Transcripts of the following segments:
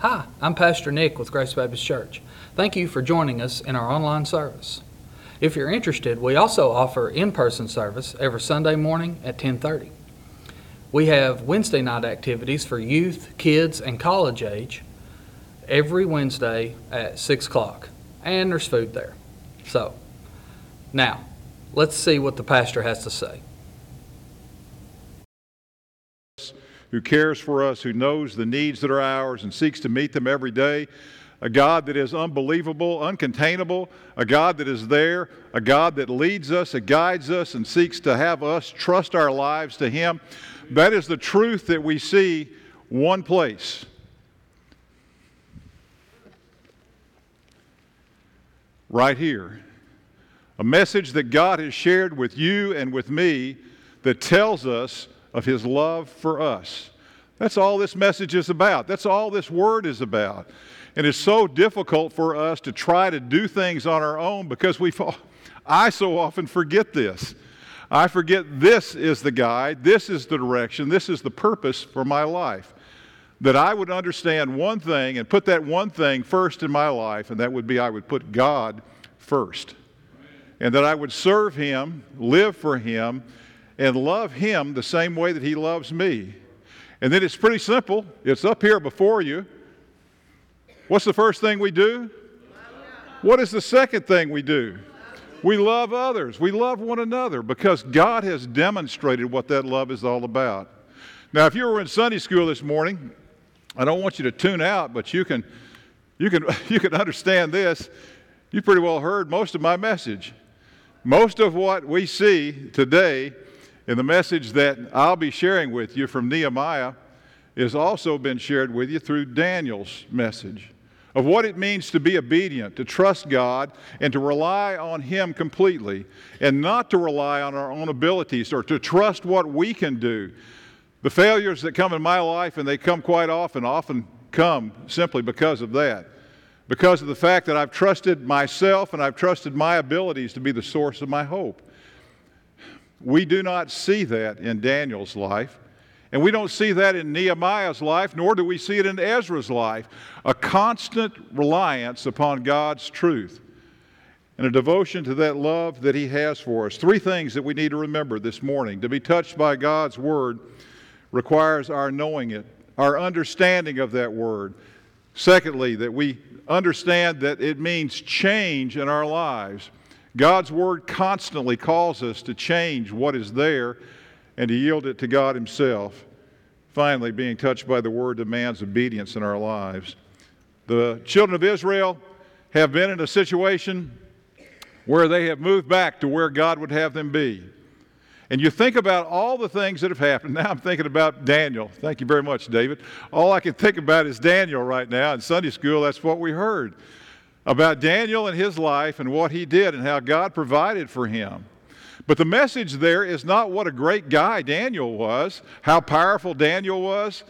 Hi, I'm Pastor Nick with Grace Baptist Church. Thank you for joining us in our online service. If you're interested, we also offer in-person service every Sunday morning at 10:30. We have Wednesday night activities for youth, kids, and college age every Wednesday at 6 o'clock, and there's food there. So, now, let's see what the pastor has to say. Who cares for us, who knows the needs that are ours and seeks to meet them every day. A God that is unbelievable, uncontainable, a God that is there, a God that leads us, and guides us, and seeks to have us trust our lives to Him. That is the truth that we see one place. Right here. A message that God has shared with you and with me that tells us of his love for us. That's all this message is about. That's all this word is about. And it's so difficult for us to try to do things on our own because we fall. I so often forget this. I forget this is the guide, this is the direction, this is the purpose for my life. That I would understand one thing and put that one thing first in my life, and that would be I would put God first. And that I would serve Him, live for Him, and love Him the same way that He loves me. And then it's pretty simple. It's up here before you. What's the first thing we do? What is the second thing we do? We love others. We love one another because God has demonstrated what that love is all about. Now, if you were in Sunday school this morning, I don't want you to tune out, but you can, you can, you can understand this. You pretty well heard most of my message. Most of what we see today and the message that I'll be sharing with you from Nehemiah has also been shared with you through Daniel's message of what it means to be obedient, to trust God, and to rely on Him completely, and not to rely on our own abilities or to trust what we can do. The failures that come in my life, and they come quite often, often come simply because of that. Because of the fact that I've trusted myself and I've trusted my abilities to be the source of my hope. We do not see that in Daniel's life. And we don't see that in Nehemiah's life, nor do we see it in Ezra's life. A constant reliance upon God's truth and a devotion to that love that He has for us. Three things that we need to remember this morning. To be touched by God's Word requires our knowing it, our understanding of that Word. Secondly, that we understand that it means change in our lives. God's Word constantly calls us to change what is there and to yield it to God Himself. Finally, being touched by the Word demands obedience in our lives. The children of Israel have been in a situation where they have moved back to where God would have them be. And you think about all the things that have happened. Now I'm thinking about Daniel. Thank you very much, David. All I can think about is Daniel right now. In Sunday school, that's what we heard about Daniel and his life and what he did and how God provided for him. But the message there is not what a great guy Daniel was, how powerful Daniel was.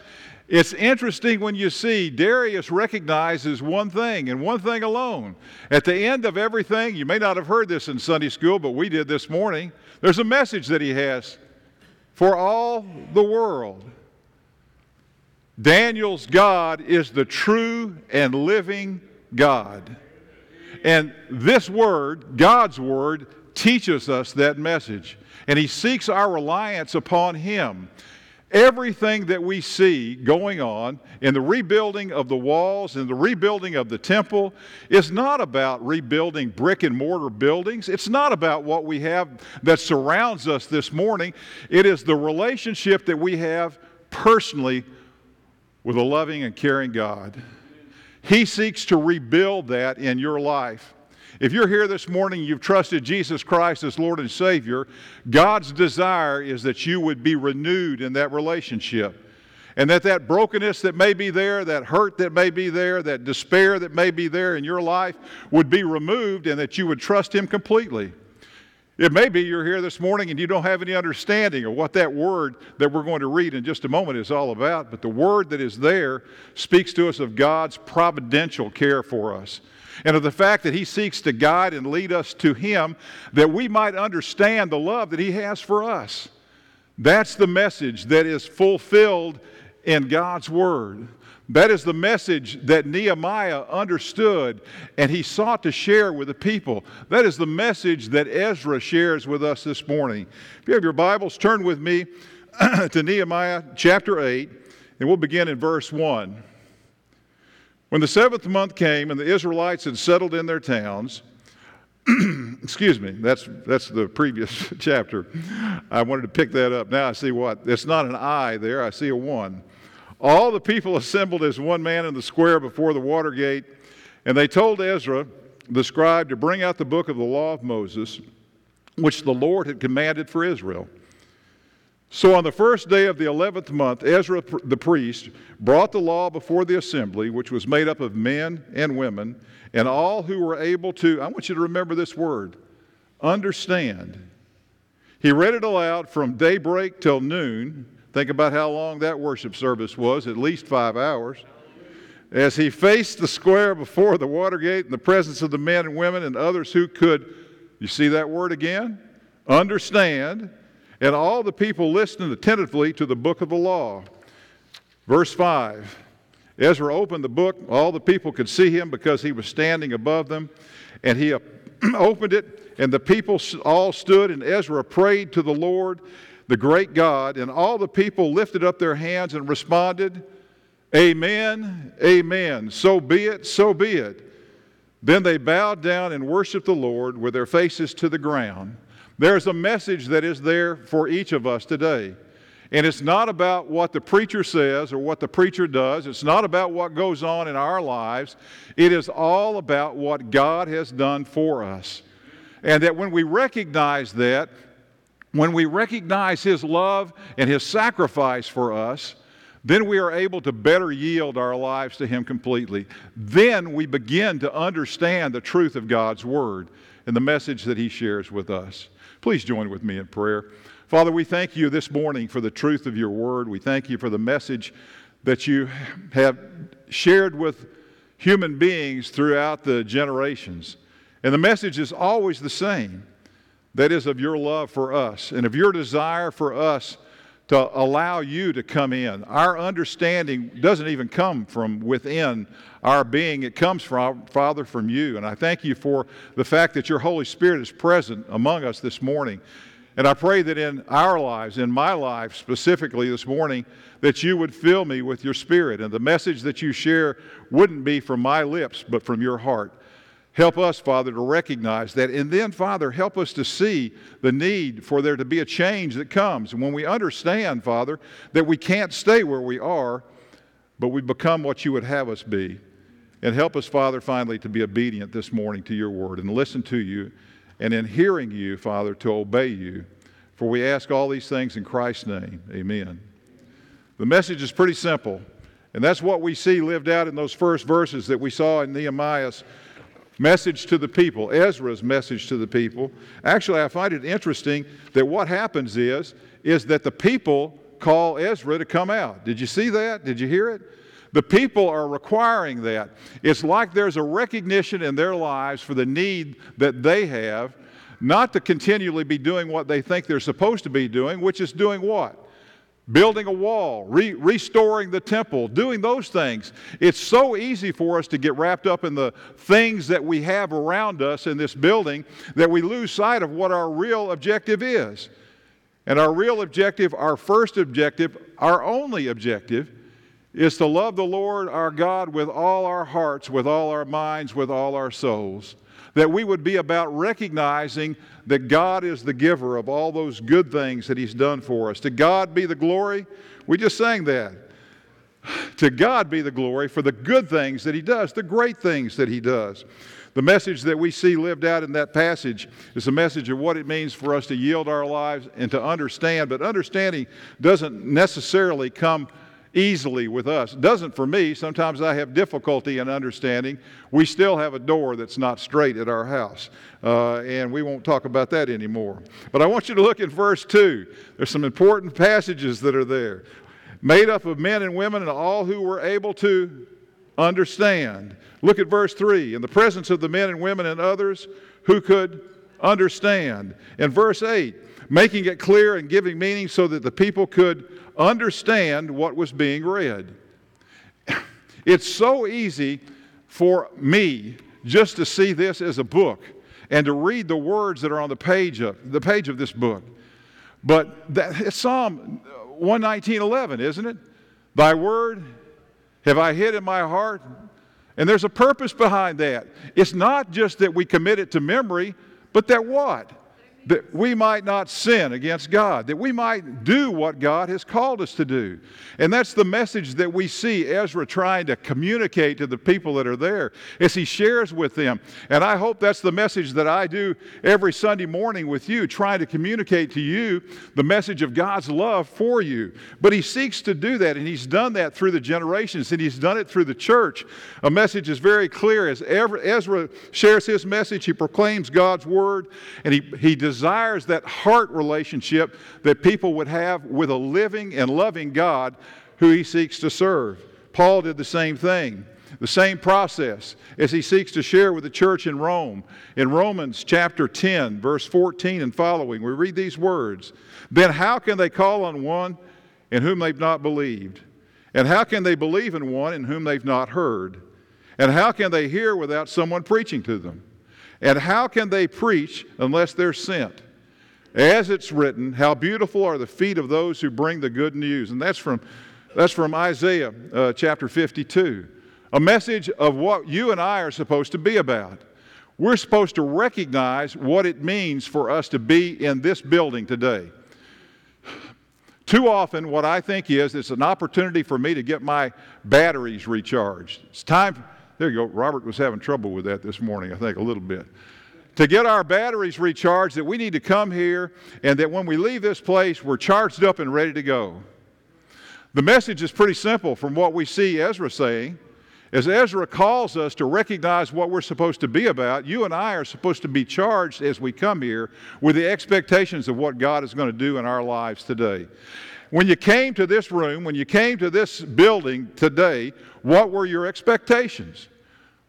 It's interesting when you see Darius recognizes one thing and one thing alone. At the end of everything, you may not have heard this in Sunday school, but we did this morning. There's a message that he has for all the world. Daniel's God is the true and living God. And this word, God's word, teaches us that message. And he seeks our reliance upon him. Everything that we see going on in the rebuilding of the walls and the rebuilding of the temple is not about rebuilding brick and mortar buildings. It's not about what we have that surrounds us this morning. It is the relationship that we have personally with a loving and caring God. He seeks to rebuild that in your life. If you're here this morning, you've trusted Jesus Christ as Lord and Savior, God's desire is that you would be renewed in that relationship. And that that brokenness that may be there, that hurt that may be there, that despair that may be there in your life would be removed and that you would trust Him completely. It may be you're here this morning and you don't have any understanding of what that word that we're going to read in just a moment is all about, but the word that is there speaks to us of God's providential care for us and of the fact that He seeks to guide and lead us to Him that we might understand the love that He has for us. That's the message that is fulfilled in God's Word. That is the message that Nehemiah understood and he sought to share with the people. That is the message that Ezra shares with us this morning. If you have your Bibles, turn with me to Nehemiah chapter 8, and we'll begin in verse 1. When the seventh month came and the Israelites had settled in their towns, excuse me, that's, that's the previous chapter. I wanted to pick that up. Now I see what? It's not an I there, I see a one. All the people assembled as one man in the square before the water gate, and they told Ezra, the scribe, to bring out the book of the law of Moses, which the Lord had commanded for Israel. So on the first day of the eleventh month, Ezra the priest brought the law before the assembly, which was made up of men and women, and all who were able to, I want you to remember this word, understand. He read it aloud from daybreak till noon. Think about how long that worship service was, at least five hours. As he faced the square before the water gate in the presence of the men and women and others who could, you see that word again? Understand and all the people listened attentively to the book of the law. Verse 5 Ezra opened the book. All the people could see him because he was standing above them. And he opened it, and the people all stood, and Ezra prayed to the Lord, the great God. And all the people lifted up their hands and responded, Amen, Amen. So be it, so be it. Then they bowed down and worshiped the Lord with their faces to the ground. There's a message that is there for each of us today. And it's not about what the preacher says or what the preacher does. It's not about what goes on in our lives. It is all about what God has done for us. And that when we recognize that, when we recognize His love and His sacrifice for us, then we are able to better yield our lives to Him completely. Then we begin to understand the truth of God's Word and the message that He shares with us. Please join with me in prayer. Father, we thank you this morning for the truth of your word. We thank you for the message that you have shared with human beings throughout the generations. And the message is always the same that is, of your love for us and of your desire for us to allow you to come in. Our understanding doesn't even come from within our being, it comes from, Father, from you. And I thank you for the fact that your Holy Spirit is present among us this morning. And I pray that in our lives, in my life specifically this morning, that you would fill me with your Spirit and the message that you share wouldn't be from my lips, but from your heart. Help us, Father, to recognize that. And then, Father, help us to see the need for there to be a change that comes. And when we understand, Father, that we can't stay where we are, but we become what you would have us be. And help us, Father, finally to be obedient this morning to your word and listen to you. And in hearing you, Father, to obey you. For we ask all these things in Christ's name. Amen. The message is pretty simple. And that's what we see lived out in those first verses that we saw in Nehemiah's message to the people, Ezra's message to the people. Actually, I find it interesting that what happens is, is that the people call Ezra to come out. Did you see that? Did you hear it? The people are requiring that. It's like there's a recognition in their lives for the need that they have, not to continually be doing what they think they're supposed to be doing, which is doing what? Building a wall, re- restoring the temple, doing those things. It's so easy for us to get wrapped up in the things that we have around us in this building that we lose sight of what our real objective is. And our real objective, our first objective, our only objective, is to love the Lord our God with all our hearts, with all our minds, with all our souls that we would be about recognizing that God is the giver of all those good things that He's done for us. To God be the glory. We just sang that. To God be the glory for the good things that He does, the great things that He does. The message that we see lived out in that passage is a message of what it means for us to yield our lives and to understand. But understanding doesn't necessarily come easily with us. Doesn't for me. Sometimes I have difficulty in understanding. We still have a door that's not straight at our house, uh, and we won't talk about that anymore. But I want you to look at verse 2. There's some important passages that are there. Made up of men and women and all who were able to understand. Look at verse 3. In the presence of the men and women and others who could understand. In verse 8, making it clear and giving meaning so that the people could understand what was being read. It's so easy for me just to see this as a book and to read the words that are on the page of the page of this book. But that, it's Psalm 119.11, isn't it? Thy word have I hid in my heart. And there's a purpose behind that. It's not just that we commit it to memory, but that what? That we might not sin against God, that we might do what God has called us to do. And that's the message that we see Ezra trying to communicate to the people that are there as he shares with them. And I hope that's the message that I do every Sunday morning with you, trying to communicate to you the message of God's love for you. But he seeks to do that, and he's done that through the generations, and he's done it through the church. A message is very clear. As Ezra shares his message, he proclaims God's word, and he, he does desires that heart relationship that people would have with a living and loving God who he seeks to serve. Paul did the same thing, the same process as he seeks to share with the church in Rome. In Romans chapter 10, verse 14 and following, we read these words Then how can they call on one in whom they've not believed? And how can they believe in one in whom they've not heard? And how can they hear without someone preaching to them? And how can they preach unless they're sent? As it's written, how beautiful are the feet of those who bring the good news. And that's from, that's from Isaiah uh, chapter 52. A message of what you and I are supposed to be about. We're supposed to recognize what it means for us to be in this building today. Too often, what I think is it's an opportunity for me to get my batteries recharged. It's time. There you go. Robert was having trouble with that this morning, I think, a little bit. To get our batteries recharged, that we need to come here, and that when we leave this place, we're charged up and ready to go. The message is pretty simple from what we see Ezra saying. As Ezra calls us to recognize what we're supposed to be about, you and I are supposed to be charged as we come here with the expectations of what God is going to do in our lives today. When you came to this room, when you came to this building today, what were your expectations?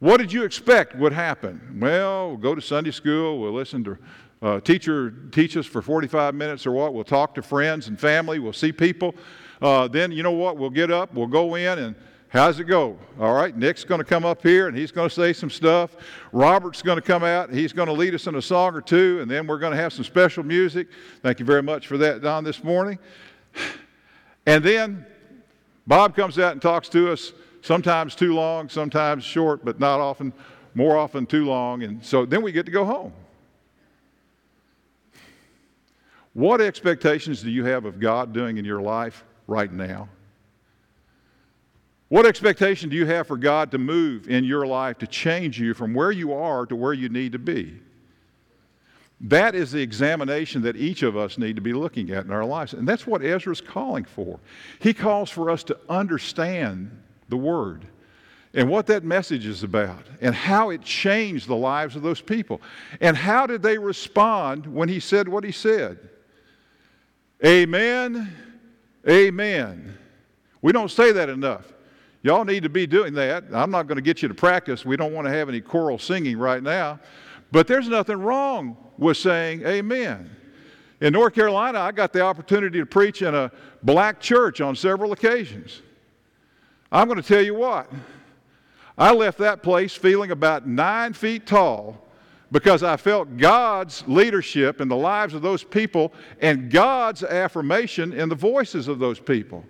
What did you expect would happen? Well, we'll go to Sunday school, we'll listen to uh, teacher teach us for 45 minutes or what, we'll talk to friends and family, we'll see people. Uh, then, you know what, we'll get up, we'll go in, and how's it go? All right, Nick's going to come up here and he's going to say some stuff. Robert's going to come out, he's going to lead us in a song or two, and then we're going to have some special music. Thank you very much for that, Don, this morning. And then Bob comes out and talks to us, sometimes too long, sometimes short, but not often, more often too long. And so then we get to go home. What expectations do you have of God doing in your life right now? What expectation do you have for God to move in your life to change you from where you are to where you need to be? That is the examination that each of us need to be looking at in our lives. And that's what Ezra is calling for. He calls for us to understand the Word and what that message is about and how it changed the lives of those people. And how did they respond when he said what he said? Amen, amen. We don't say that enough. Y'all need to be doing that. I'm not going to get you to practice. We don't want to have any choral singing right now. But there's nothing wrong with saying amen. In North Carolina, I got the opportunity to preach in a black church on several occasions. I'm going to tell you what, I left that place feeling about nine feet tall because I felt God's leadership in the lives of those people and God's affirmation in the voices of those people.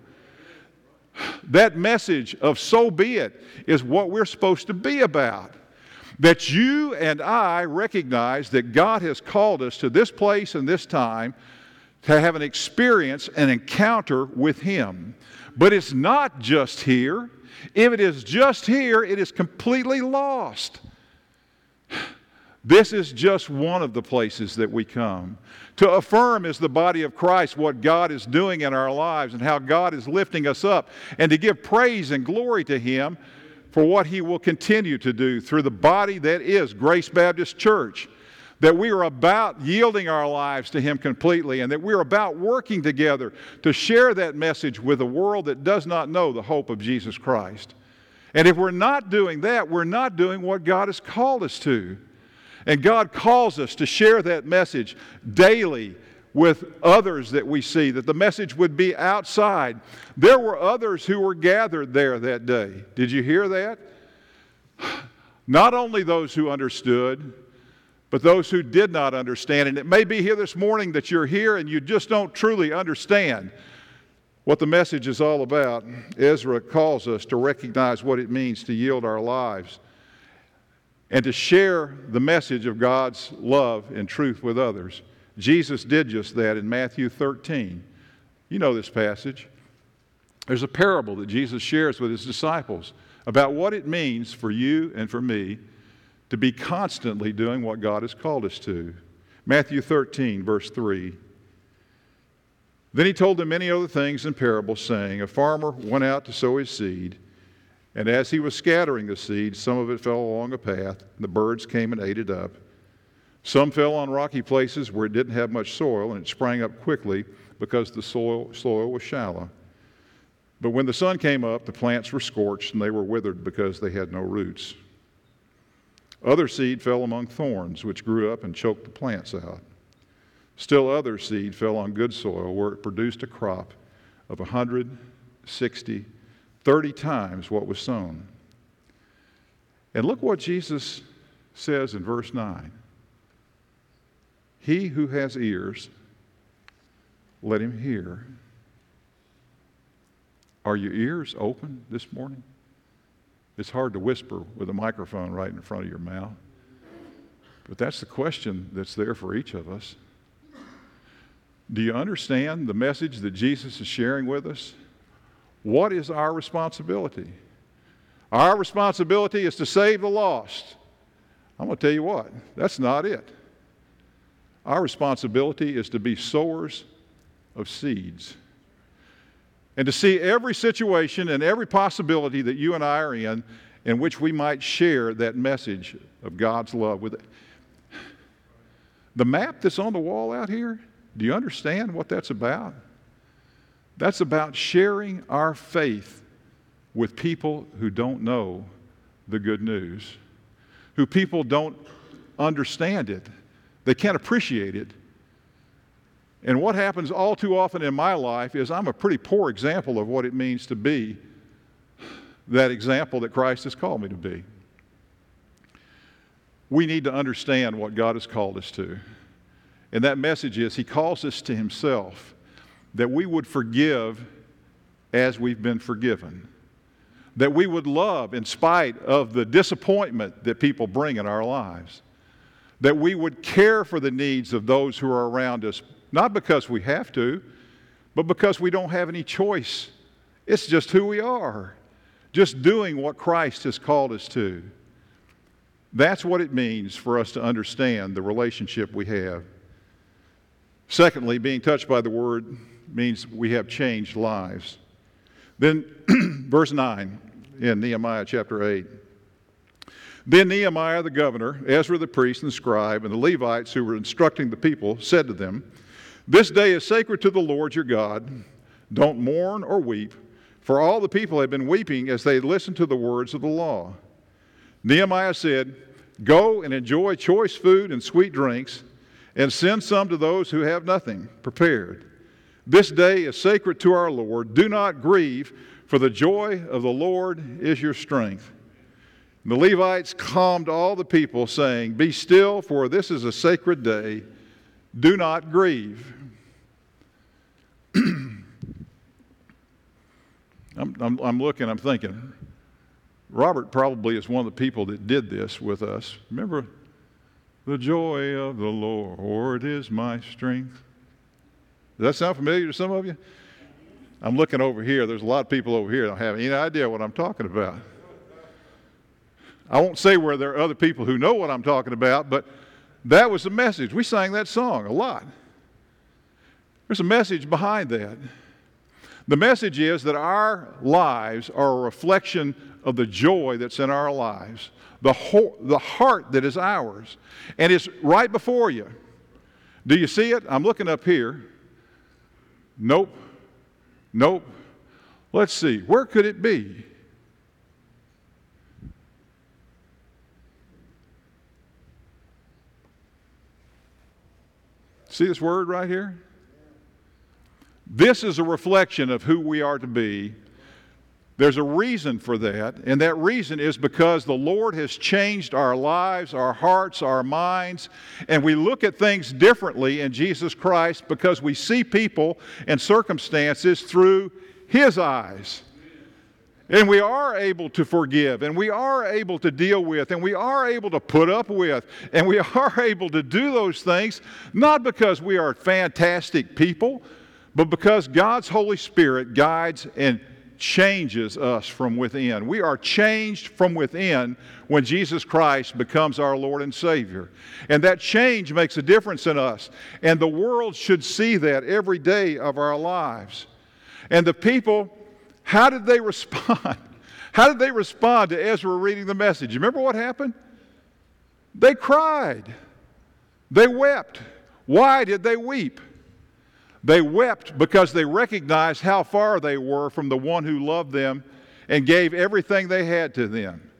That message of so be it is what we're supposed to be about. That you and I recognize that God has called us to this place and this time to have an experience, an encounter with Him. But it's not just here. If it is just here, it is completely lost. This is just one of the places that we come. To affirm as the body of Christ what God is doing in our lives and how God is lifting us up, and to give praise and glory to Him for what He will continue to do through the body that is Grace Baptist Church. That we are about yielding our lives to Him completely, and that we're about working together to share that message with a world that does not know the hope of Jesus Christ. And if we're not doing that, we're not doing what God has called us to. And God calls us to share that message daily, with others that we see, that the message would be outside. There were others who were gathered there that day. Did you hear that? Not only those who understood, but those who did not understand. And it may be here this morning that you're here and you just don't truly understand what the message is all about. Ezra calls us to recognize what it means to yield our lives and to share the message of God's love and truth with others. Jesus did just that in Matthew 13. You know this passage. There's a parable that Jesus shares with his disciples about what it means for you and for me to be constantly doing what God has called us to. Matthew 13, verse 3. Then he told them many other things in parables, saying, A farmer went out to sow his seed. And as he was scattering the seed, some of it fell along a path, and the birds came and ate it up. Some fell on rocky places where it didn't have much soil, and it sprang up quickly because the soil, soil was shallow. But when the sun came up, the plants were scorched, and they were withered because they had no roots. Other seed fell among thorns, which grew up and choked the plants out. Still, other seed fell on good soil, where it produced a crop of 160 30 times what was sown. And look what Jesus says in verse 9 He who has ears, let him hear. Are your ears open this morning? It's hard to whisper with a microphone right in front of your mouth. But that's the question that's there for each of us. Do you understand the message that Jesus is sharing with us? What is our responsibility? Our responsibility is to save the lost. I'm going to tell you what, that's not it. Our responsibility is to be sowers of seeds and to see every situation and every possibility that you and I are in in which we might share that message of God's love with it. The map that's on the wall out here, do you understand what that's about? That's about sharing our faith with people who don't know the good news, who people don't understand it, they can't appreciate it. And what happens all too often in my life is I'm a pretty poor example of what it means to be that example that Christ has called me to be. We need to understand what God has called us to. And that message is He calls us to Himself that we would forgive as we've been forgiven. That we would love in spite of the disappointment that people bring in our lives. That we would care for the needs of those who are around us, not because we have to, but because we don't have any choice. It's just who we are, just doing what Christ has called us to. That's what it means for us to understand the relationship we have. Secondly, being touched by the Word means we have changed lives. Then, verse 9 in Nehemiah chapter 8. Then Nehemiah the governor, Ezra the priest and the scribe, and the Levites who were instructing the people said to them, This day is sacred to the Lord your God. Don't mourn or weep, for all the people had been weeping as they listened to the words of the law. Nehemiah said, Go and enjoy choice food and sweet drinks, and send some to those who have nothing prepared. This day is sacred to our Lord. Do not grieve, for the joy of the Lord is your strength. And the Levites calmed all the people, saying, Be still, for this is a sacred day. Do not grieve. I'm, I'm, I'm looking, I'm thinking, Robert probably is one of the people that did this with us. Remember, the joy of the Lord is my strength. Does that sound familiar to some of you? I'm looking over here. There's a lot of people over here that don't have any idea what I'm talking about. I won't say where there are other people who know what I'm talking about, but that was the message. We sang that song a lot. There's a message behind that. The message is that our lives are a reflection of the joy that's in our lives, the, ho- the heart that is ours, and it's right before you. Do you see it? I'm looking up here. Nope. Nope. Let's see. Where could it be? See this word right here? This is a reflection of who we are to be. There's a reason for that, and that reason is because the Lord has changed our lives, our hearts, our minds, and we look at things differently in Jesus Christ because we see people and circumstances through His eyes. And we are able to forgive, and we are able to deal with, and we are able to put up with, and we are able to do those things, not because we are fantastic people, but because God's Holy Spirit guides and changes us from within. We are changed from within when Jesus Christ becomes our Lord and Savior. And that change makes a difference in us. And the world should see that every day of our lives. And the people how did they respond? How did they respond to Ezra reading the message? You remember what happened? They cried. They wept. Why did they weep? They wept because they recognized how far they were from the one who loved them and gave everything they had to them.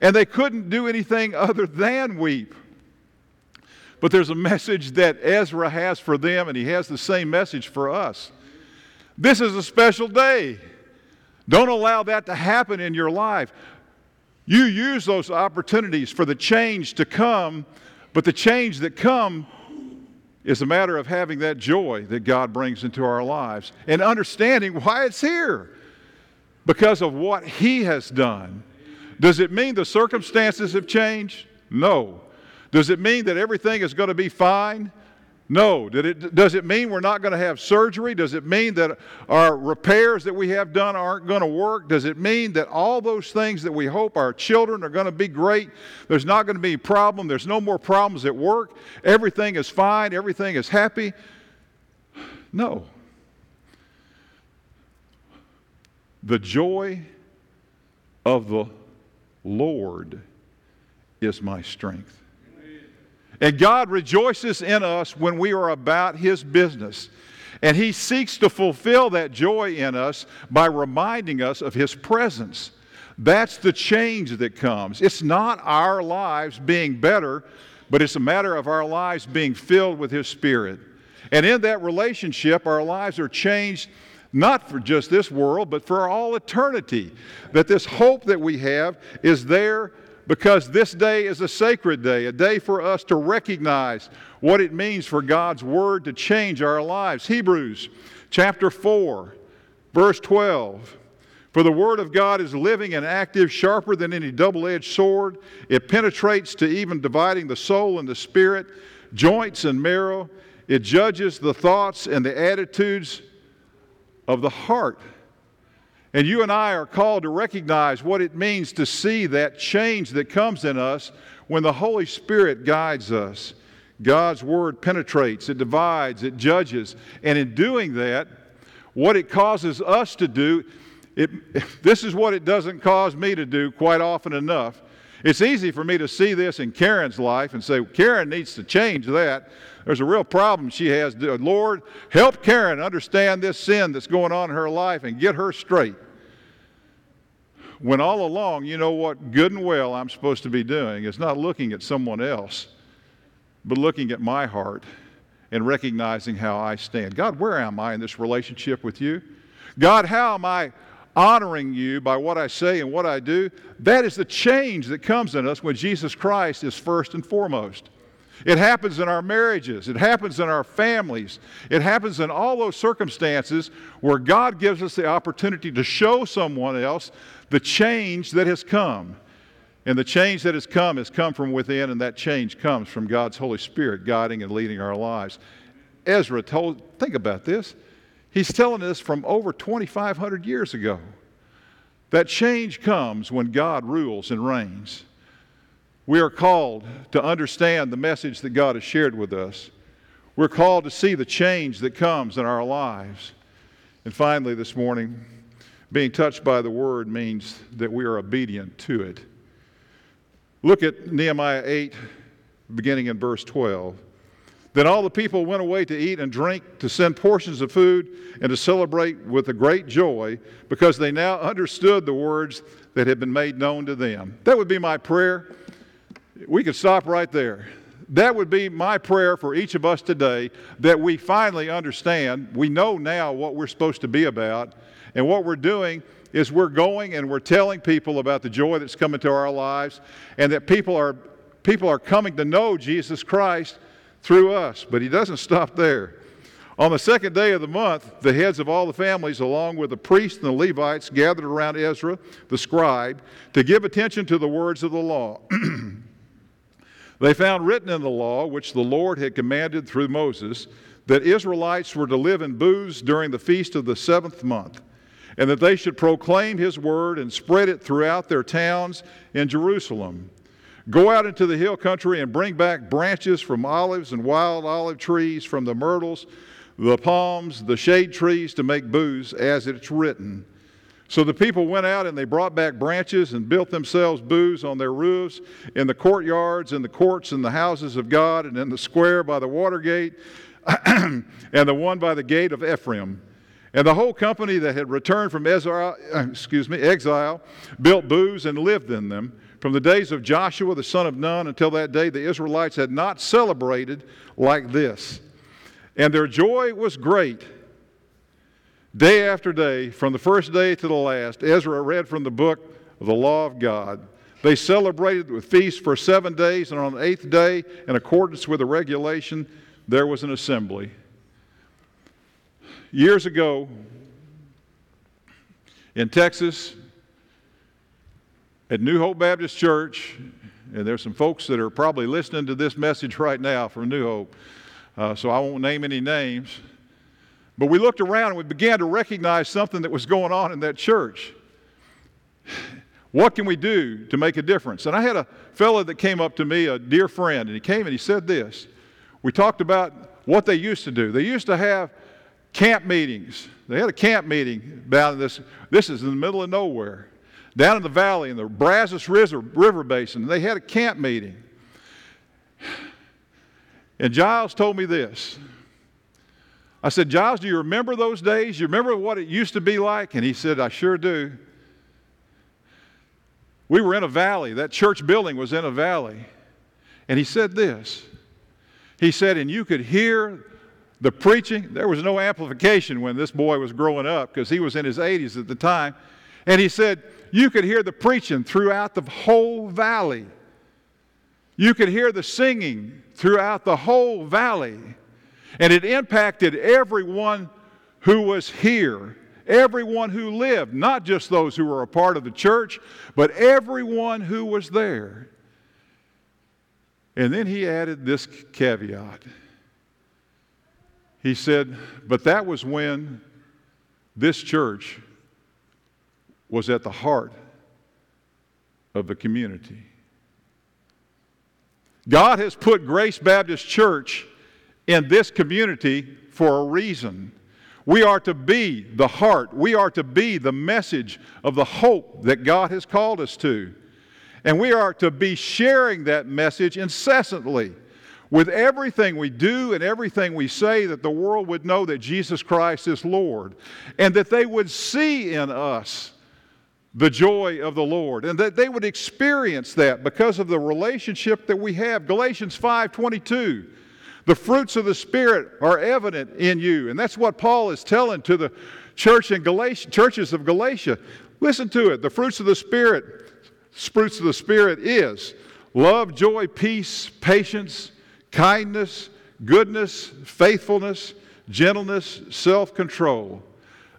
And they couldn't do anything other than weep. But there's a message that Ezra has for them, and he has the same message for us. This is a special day. Don't allow that to happen in your life. You use those opportunities for the change to come, but the change that come is a matter of having that joy that God brings into our lives and understanding why it's here because of what He has done. Does it mean the circumstances have changed? No. Does it mean that everything is going to be fine? No. It, does it mean we're not going to have surgery? Does it mean that our repairs that we have done aren't going to work? Does it mean that all those things that we hope our children are going to be great, there's not going to be a problem, there's no more problems at work, everything is fine, everything is happy? No. The joy of the Lord is my strength. And God rejoices in us when we are about His business. And He seeks to fulfill that joy in us by reminding us of His presence. That's the change that comes. It's not our lives being better, but it's a matter of our lives being filled with His Spirit. And in that relationship, our lives are changed not for just this world, but for all eternity. That this hope that we have is there because this day is a sacred day, a day for us to recognize what it means for God's Word to change our lives. Hebrews chapter 4, verse 12. For the Word of God is living and active, sharper than any double edged sword. It penetrates to even dividing the soul and the spirit, joints and marrow. It judges the thoughts and the attitudes of the heart. And you and I are called to recognize what it means to see that change that comes in us when the Holy Spirit guides us. God's Word penetrates, it divides, it judges. And in doing that, what it causes us to do, it, this is what it doesn't cause me to do quite often enough. It's easy for me to see this in Karen's life and say, Karen needs to change that. There's a real problem she has. Lord, help Karen understand this sin that's going on in her life and get her straight. When all along, you know what good and well I'm supposed to be doing is not looking at someone else, but looking at my heart and recognizing how I stand. God, where am I in this relationship with you? God, how am I honoring you by what I say and what I do? That is the change that comes in us when Jesus Christ is first and foremost. It happens in our marriages. It happens in our families. It happens in all those circumstances where God gives us the opportunity to show someone else the change that has come. And the change that has come has come from within, and that change comes from God's Holy Spirit guiding and leading our lives. Ezra told, think about this. He's telling us from over 2,500 years ago. That change comes when God rules and reigns. We are called to understand the message that God has shared with us. We're called to see the change that comes in our lives. And finally, this morning, being touched by the word means that we are obedient to it. Look at Nehemiah 8, beginning in verse 12. Then all the people went away to eat and drink, to send portions of food, and to celebrate with a great joy, because they now understood the words that had been made known to them. That would be my prayer we could stop right there. that would be my prayer for each of us today that we finally understand. We know now what we're supposed to be about, and what we're doing is we're going and we're telling people about the joy that's coming to our lives, and that people are, people are coming to know Jesus Christ through us. But He doesn't stop there. On the second day of the month, the heads of all the families, along with the priests and the Levites, gathered around Ezra, the scribe, to give attention to the words of the law. they found written in the law, which the Lord had commanded through Moses, that Israelites were to live in booths during the feast of the seventh month, and that they should proclaim his word and spread it throughout their towns in Jerusalem. Go out into the hill country and bring back branches from olives and wild olive trees, from the myrtles the palms, the shade trees to make booths, as it's written. So the people went out and they brought back branches and built themselves booths on their roofs, in the courtyards, in the courts, in the houses of God, and in the square by the water gate, and the one by the gate of Ephraim. And the whole company that had returned from Ezra, excuse me, exile built booths and lived in them. From the days of Joshua the son of Nun until that day, the Israelites had not celebrated like this. And their joy was great. Day after day, from the first day to the last, Ezra read from the book of the law of God. They celebrated with feasts for seven days, and on the eighth day, in accordance with the regulation, there was an assembly. Years ago, in Texas, at New Hope Baptist Church, and there's some folks that are probably listening to this message right now from New Hope uh, so I won't name any names. But we looked around and we began to recognize something that was going on in that church. What can we do to make a difference? And I had a fellow that came up to me, a dear friend, and he came and he said this. We talked about what they used to do. They used to have camp meetings. They had a camp meeting down in this, this is in the middle of nowhere, down in the valley in the Brazos River, River Basin. They had a camp meeting. And Giles told me this. I said, Giles, do you remember those days? You remember what it used to be like? And he said, I sure do. We were in a valley. That church building was in a valley. And he said this. He said, and you could hear the preaching. There was no amplification when this boy was growing up because he was in his 80s at the time. And he said, you could hear the preaching throughout the whole valley. You could hear the singing throughout the whole valley. And it impacted everyone who was here, everyone who lived, not just those who were a part of the church, but everyone who was there. And then he added this caveat. He said, But that was when this church was at the heart of the community. God has put Grace Baptist Church in this community for a reason. We are to be the heart, we are to be the message of the hope that God has called us to. And we are to be sharing that message incessantly with everything we do and everything we say, that the world would know that Jesus Christ is Lord, and that they would see in us the joy of the Lord and that they would experience that because of the relationship that we have. Galatians 5:22 the fruits of the spirit are evident in you and that's what Paul is telling to the church in Galatia, churches of Galatia. Listen to it. The fruits of the spirit fruits of the spirit is love, joy, peace, patience, kindness, goodness, faithfulness, gentleness, self-control.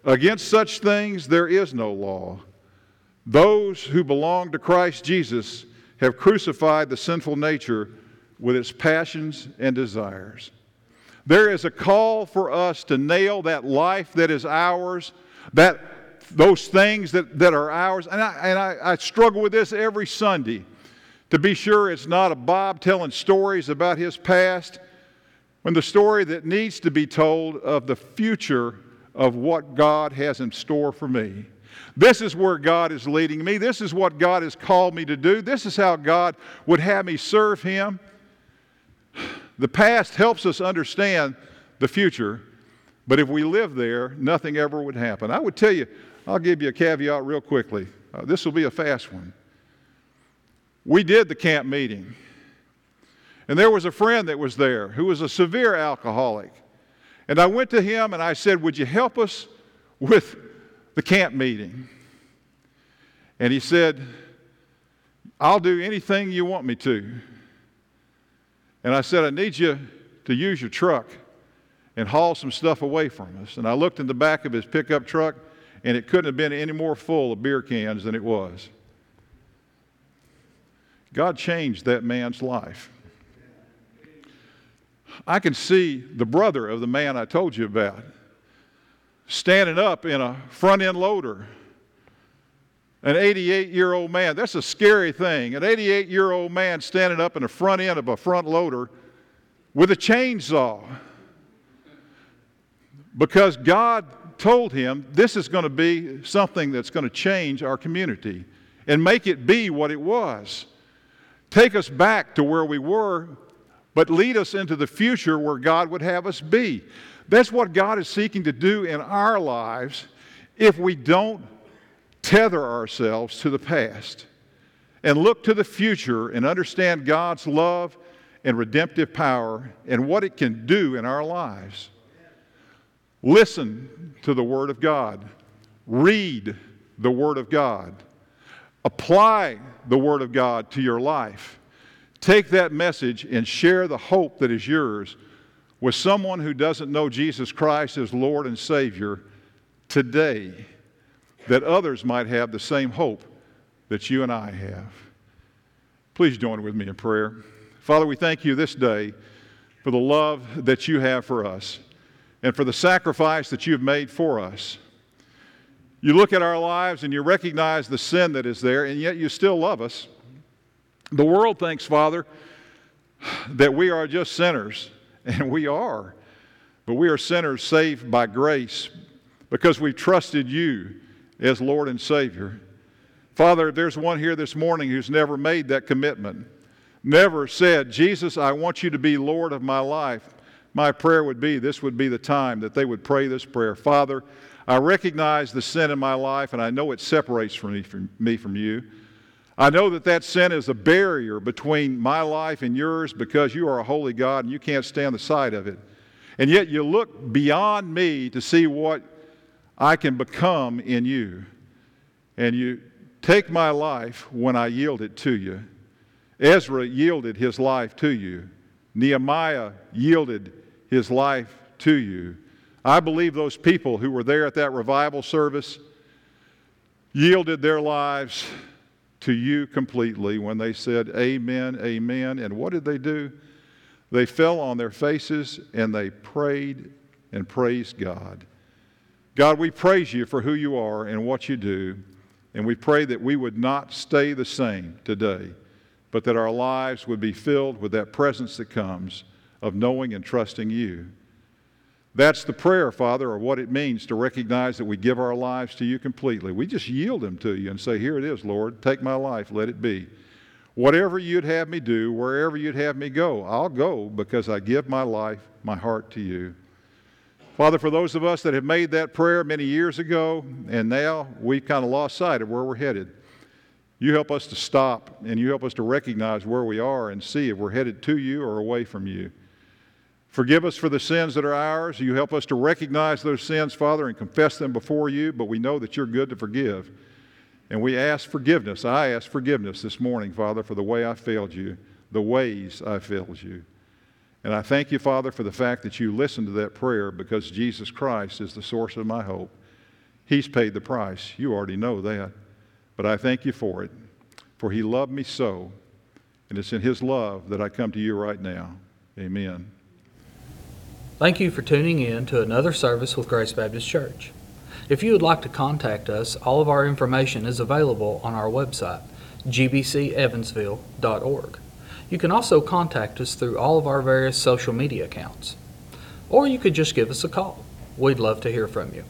Against such things there is no law. Those who belong to Christ Jesus have crucified the sinful nature with its passions and desires. There is a call for us to nail that life that is ours, that those things that, that are ours. And, I, and I, I struggle with this every Sunday to be sure it's not a Bob telling stories about his past, when the story that needs to be told of the future of what God has in store for me. This is where God is leading me. This is what God has called me to do. This is how God would have me serve Him. The past helps us understand the future, but if we live there, nothing ever would happen. I would tell you, I'll give you a caveat real quickly. Uh, this will be a fast one. We did the camp meeting. And there was a friend that was there who was a severe alcoholic. And I went to him and I said, Would you help us with the camp meeting? And he said, I'll do anything you want me to. And I said, I need you to use your truck and haul some stuff away from us. And I looked in the back of his pickup truck, and it couldn't have been any more full of beer cans than it was. God changed that man's life. I can see the brother of the man I told you about standing up in a front end loader. An 88 year old man, that's a scary thing. An 88 year old man standing up in the front end of a front loader with a chainsaw because God told him this is going to be something that's going to change our community and make it be what it was. Take us back to where we were, but lead us into the future where God would have us be. That's what God is seeking to do in our lives if we don't tether ourselves to the past and look to the future and understand God's love and redemptive power and what it can do in our lives. Listen to the Word of God. Read the Word of God. Apply the Word of God to your life. Take that message and share the hope that is yours with someone who doesn't know Jesus Christ as Lord and Savior today, that others might have the same hope that you and I have. Please join with me in prayer. Father, we thank you this day for the love that you have for us and for the sacrifice that you've made for us. You look at our lives and you recognize the sin that is there, and yet you still love us. The world thinks, Father, that we are just sinners, and we are. But we are sinners saved by grace because we've trusted you as Lord and Savior. Father, there's one here this morning who's never made that commitment, never said, Jesus, I want you to be Lord of my life my prayer would be this would be the time that they would pray this prayer Father, I recognize the sin in my life, and I know it separates me, from me from you. I know that that sin is a barrier between my life and yours because you are a holy God and you can't stand the sight of it. And yet you look beyond me to see what I can become in you. And you take my life when I yield it to you. Ezra yielded his life to you. Nehemiah yielded his life to you. I believe those people who were there at that revival service yielded their lives to you completely when they said, Amen, Amen. And what did they do? They fell on their faces and they prayed and praised God. God, we praise you for who you are and what you do, and we pray that we would not stay the same today, but that our lives would be filled with that presence that comes of knowing and trusting you. That's the prayer, Father, of what it means to recognize that we give our lives to you completely. We just yield them to you and say, Here it is, Lord. Take my life. Let it be. Whatever you'd have me do, wherever you'd have me go, I'll go because I give my life, my heart to you. Father, for those of us that have made that prayer many years ago and now we've kind of lost sight of where we're headed, you help us to stop and you help us to recognize where we are and see if we're headed to you or away from you. Forgive us for the sins that are ours. You help us to recognize those sins, Father, and confess them before you, but we know that you're good to forgive. And we ask forgiveness. I ask forgiveness this morning, Father, for the way I failed you, the ways I failed you. And I thank you, Father, for the fact that you listened to that prayer because Jesus Christ is the source of my hope. He's paid the price. You already know that. But I thank you for it, for he loved me so. And it's in his love that I come to you right now. Amen. Thank you for tuning in to another service with Grace Baptist Church. If you would like to contact us, all of our information is available on our website, gbcevansville.org. You can also contact us through all of our various social media accounts. Or you could just give us a call. We'd love to hear from you.